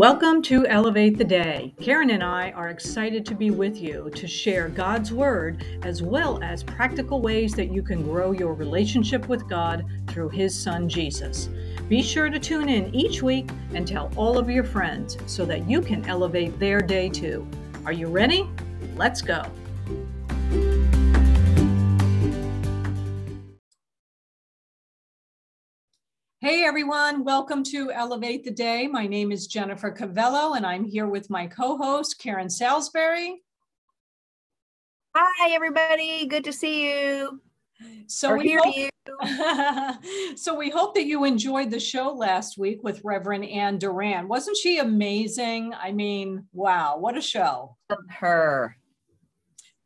Welcome to Elevate the Day. Karen and I are excited to be with you to share God's Word as well as practical ways that you can grow your relationship with God through His Son Jesus. Be sure to tune in each week and tell all of your friends so that you can elevate their day too. Are you ready? Let's go. Hey everyone, welcome to Elevate the Day. My name is Jennifer Cavello and I'm here with my co-host Karen Salisbury. Hi everybody, good to see you. So we hope, you. so we hope that you enjoyed the show last week with Reverend Ann Duran. Wasn't she amazing? I mean, wow, what a show. Her.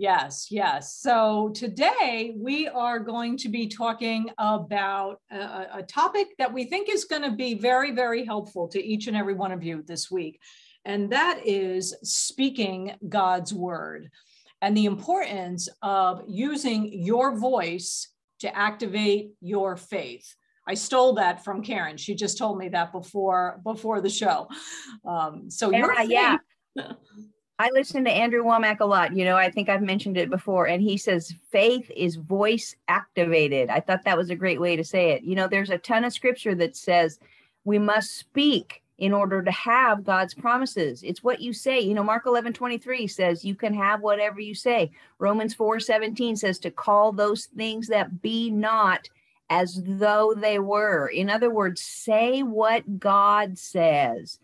Yes, yes. So today we are going to be talking about a, a topic that we think is going to be very, very helpful to each and every one of you this week. And that is speaking God's word and the importance of using your voice to activate your faith. I stole that from Karen. She just told me that before before the show. Um, so yeah, faith, yeah. I listen to Andrew Wommack a lot. You know, I think I've mentioned it before, and he says faith is voice activated. I thought that was a great way to say it. You know, there's a ton of scripture that says we must speak in order to have God's promises. It's what you say. You know, Mark 11 23 says you can have whatever you say. Romans 4 17 says to call those things that be not as though they were. In other words, say what God says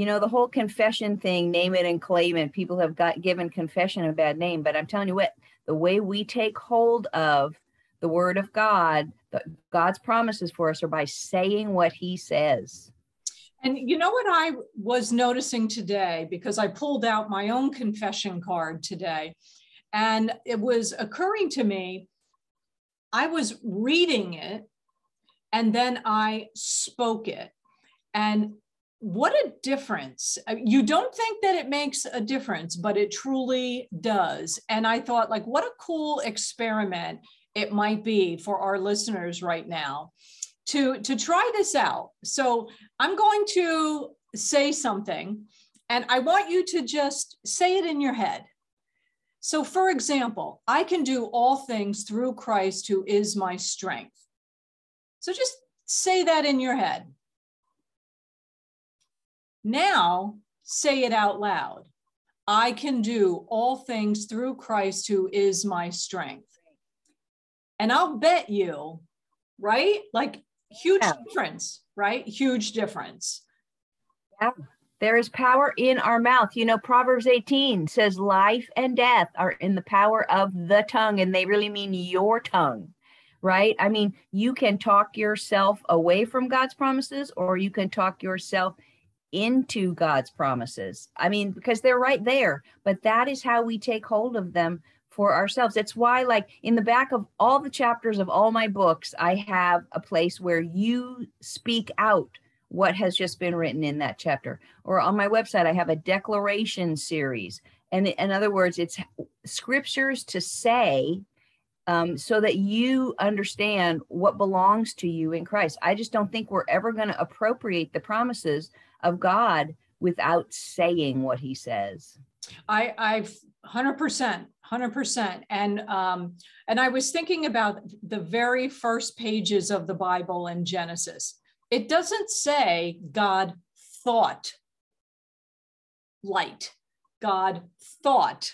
you know the whole confession thing name it and claim it. People have got given confession a bad name but i'm telling you what the way we take hold of the word of god the, god's promises for us are by saying what he says. And you know what i was noticing today? Because i pulled out my own confession card today and it was occurring to me i was reading it and then i spoke it. And what a difference. Uh, you don't think that it makes a difference, but it truly does. And I thought, like, what a cool experiment it might be for our listeners right now to, to try this out. So I'm going to say something, and I want you to just say it in your head. So, for example, I can do all things through Christ who is my strength. So just say that in your head. Now say it out loud. I can do all things through Christ who is my strength. And I'll bet you, right? Like huge yeah. difference, right? Huge difference. Yeah. There is power in our mouth. You know, Proverbs 18 says life and death are in the power of the tongue, and they really mean your tongue, right? I mean, you can talk yourself away from God's promises, or you can talk yourself into God's promises. I mean, because they're right there, but that is how we take hold of them for ourselves. It's why, like, in the back of all the chapters of all my books, I have a place where you speak out what has just been written in that chapter. Or on my website, I have a declaration series. And in other words, it's scriptures to say um, so that you understand what belongs to you in Christ. I just don't think we're ever going to appropriate the promises of God without saying what he says. I, I've 100%, 100%. And, um, and I was thinking about the very first pages of the Bible in Genesis. It doesn't say God thought light, God thought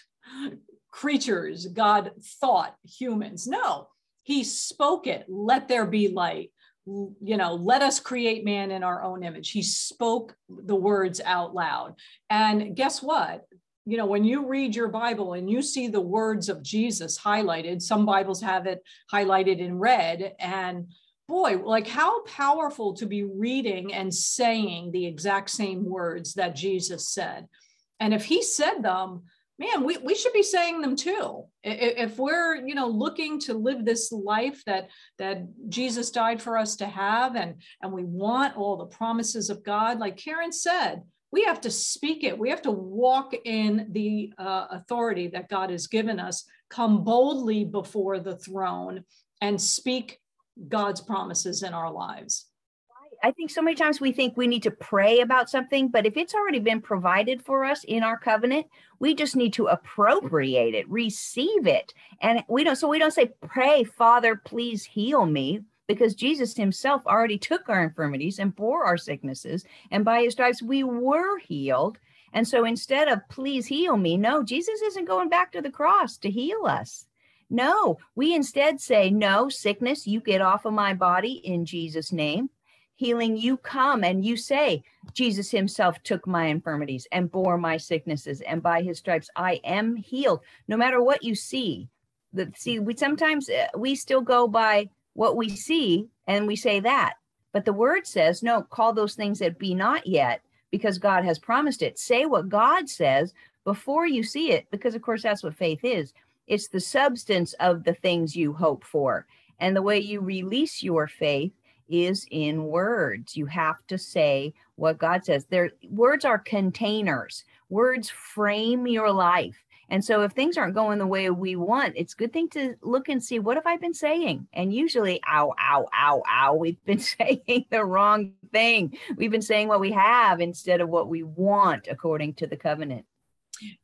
creatures, God thought humans. No, he spoke it, let there be light you know, let us create man in our own image. He spoke the words out loud. And guess what? You know, when you read your Bible and you see the words of Jesus highlighted, some Bibles have it highlighted in red. And boy, like how powerful to be reading and saying the exact same words that Jesus said. And if he said them, man we, we should be saying them too. If we're you know looking to live this life that that jesus died for us to have and and we want all the promises of god like karen said we have to speak it. We have to walk in the uh, authority that god has given us come boldly before the throne and speak god's promises in our lives I think so many times we think we need to pray about something, but if it's already been provided for us in our covenant, we just need to appropriate it, receive it. And we don't, so we don't say, pray, Father, please heal me, because Jesus himself already took our infirmities and bore our sicknesses. And by his stripes, we were healed. And so instead of please heal me, no, Jesus isn't going back to the cross to heal us. No, we instead say, no, sickness, you get off of my body in Jesus' name healing you come and you say jesus himself took my infirmities and bore my sicknesses and by his stripes i am healed. No matter what you see the see we sometimes uh, we still go by what we see and we say that. But the word says no call those things that be not yet because god has promised it. Say what god says before you see it because of course that's what faith is. It's the substance of the things you hope for and the way you release your faith is in words. You have to say what God says. Their words are containers. Words frame your life. And so if things aren't going the way we want, it's a good thing to look and see what have I been saying? And usually, ow, ow, ow, ow, we've been saying the wrong thing. We've been saying what we have instead of what we want according to the covenant.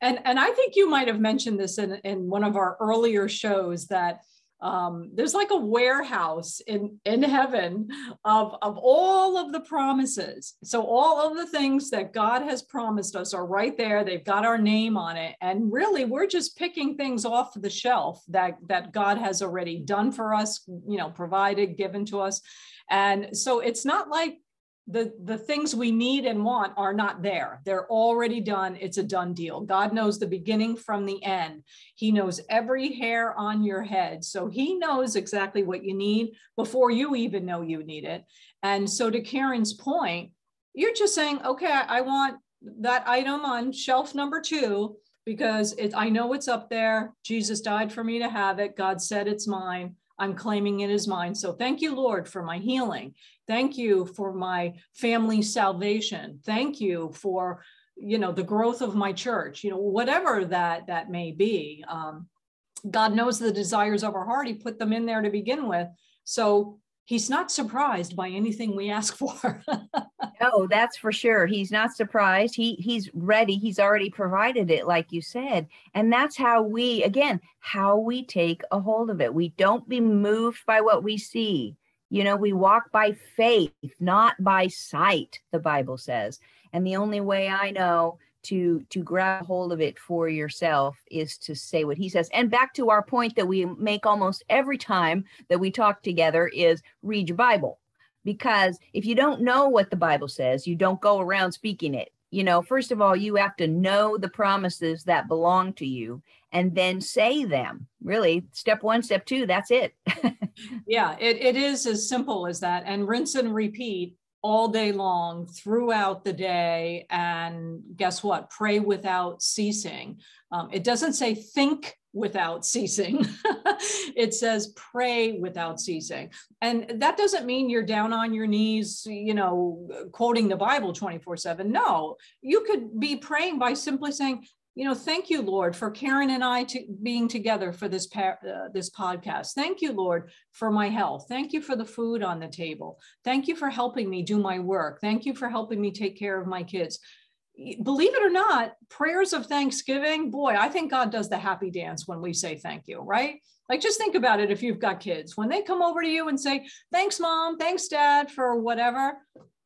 And and I think you might have mentioned this in, in one of our earlier shows that um, there's like a warehouse in in heaven of of all of the promises. So all of the things that god has promised us are right there. They've got our name on it. And really we're just picking things off the shelf that that god has already done for us you know provided given to us. And so it's not like the the things we need and want are not there. They're already done. It's a done deal. God knows the beginning from the end. He knows every hair on your head. So he knows exactly what you need before you even know you need it. And so to karen's point you're just saying okay i want that item on shelf number two because it, i know it's up there. Jesus died for me to have it. God said it's mine I'm claiming it as mine. So thank you, Lord, for my healing. Thank you for my family salvation. Thank you for, you know, the growth of my church, you know, whatever that that may be. Um, God knows the desires of our heart. He put them in there to begin with. So he's not surprised by anything we ask for. no, that's for sure. He's not surprised. He he's ready. He's already provided it, like you said. And that's how we, again, how we take a hold of it. We don't be moved by what we see. You know, we walk by faith, not by sight, the Bible says. And the only way I know to to grab hold of it for yourself is to say what he says. And back to our point that we make almost every time that we talk together is read your bible. Because if you don't know what the bible says you don't go around speaking it. You know first of all you have to know the promises that belong to you and then say them. Really step one step two that's it. Yeah it, it is as simple as that. And rinse and repeat all day long throughout the day. And guess what? Pray without ceasing. Um, it doesn't say think without ceasing. it says pray without ceasing. And that doesn't mean you're down on your knees, you know, quoting the Bible 24 7. No, you could be praying by simply saying, you know, thank you, Lord, for Karen and I to being together for this uh, this podcast. Thank you, Lord, for my health. Thank you for the food on the table. Thank you for helping me do my work. Thank you for helping me take care of my kids. Believe it or not, prayers of thanksgiving, boy, I think God does the happy dance when we say thank you, right? Like just think about it if you've got kids. When they come over to you and say, "Thanks, mom. Thanks, dad, for whatever."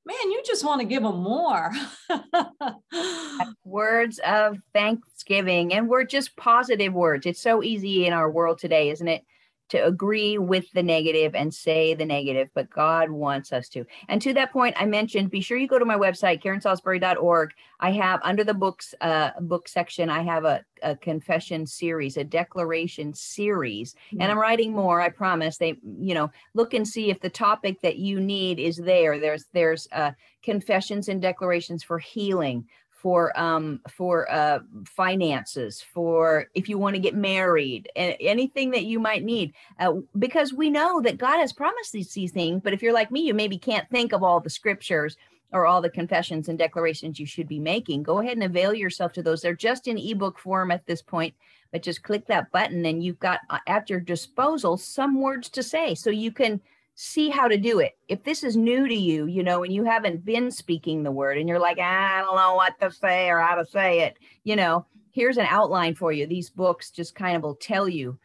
Man, you just want to give them more. words of thanksgiving. And we're just positive words. It's so easy in our world today, isn't it? To agree with the negative and say the negative, but God wants us to. And to that point, I mentioned be sure you go to my website, karensalisbury.org. I have under the books uh, book section, I have a, a confession series, a declaration series, mm-hmm. and I'm writing more. I promise. They, you know, look and see if the topic that you need is there. There's there's uh, confessions and declarations for healing, for um, for uh, finances, for if you want to get married, anything that you might need, uh, because we know that God has promised these, these things. But if you're like me, you maybe can't think of all the scriptures or all the confessions and declarations you should be making. Go ahead and avail yourself to those. They're just in ebook form at this point, but just click that button and you've got uh, at your disposal some words to say, so you can see how to do it. If this is new to you, you know, and you haven't been speaking the word and you're like, ah, I don't know what to say or how to say it, you know, here's an outline for you. These books just kind of will tell you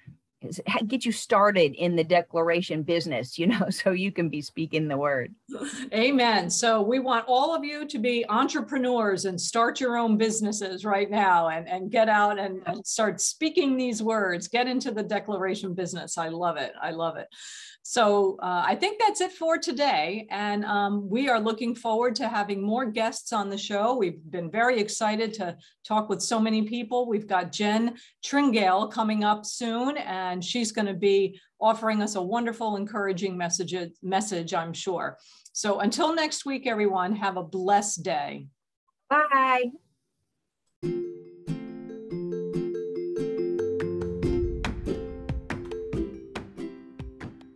get you started in the declaration business, you know, so you can be speaking the word. Amen. So we want all of you to be entrepreneurs and start your own businesses right now and, and get out and, and start speaking these words. Get into the declaration business. I love it. I love it. So uh, I think that's it for today. And um, we are looking forward to having more guests on the show. We've been very excited to talk with so many people. We've got Jen Tringale coming up soon, and she's going to be offering us a wonderful, encouraging message, message, I'm sure. So until next week, everyone, have a blessed day. Bye.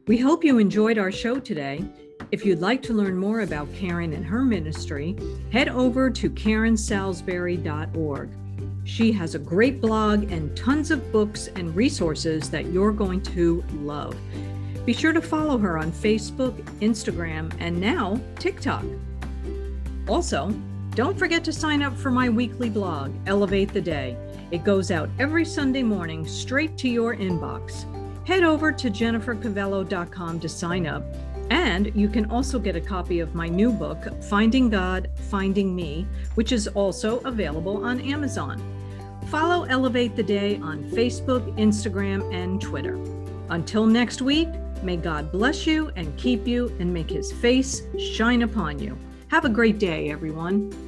We hope you enjoyed our show today. If you'd like to learn more about Karen and her ministry, head over to karensalisbury.org. She has a great blog and tons of books and resources that you're going to love. Be sure to follow her on Facebook, Instagram, and now TikTok. Also, don't forget to sign up for my weekly blog, Elevate the Day. It goes out every Sunday morning straight to your inbox head over to jennifercavello.com to sign up. And you can also get a copy of my new book, Finding God, Finding Me, which is also available on Amazon. Follow Elevate the Day on Facebook, Instagram, and Twitter. Until next week, may God bless you and keep you and make his face shine upon you. Have a great day, everyone.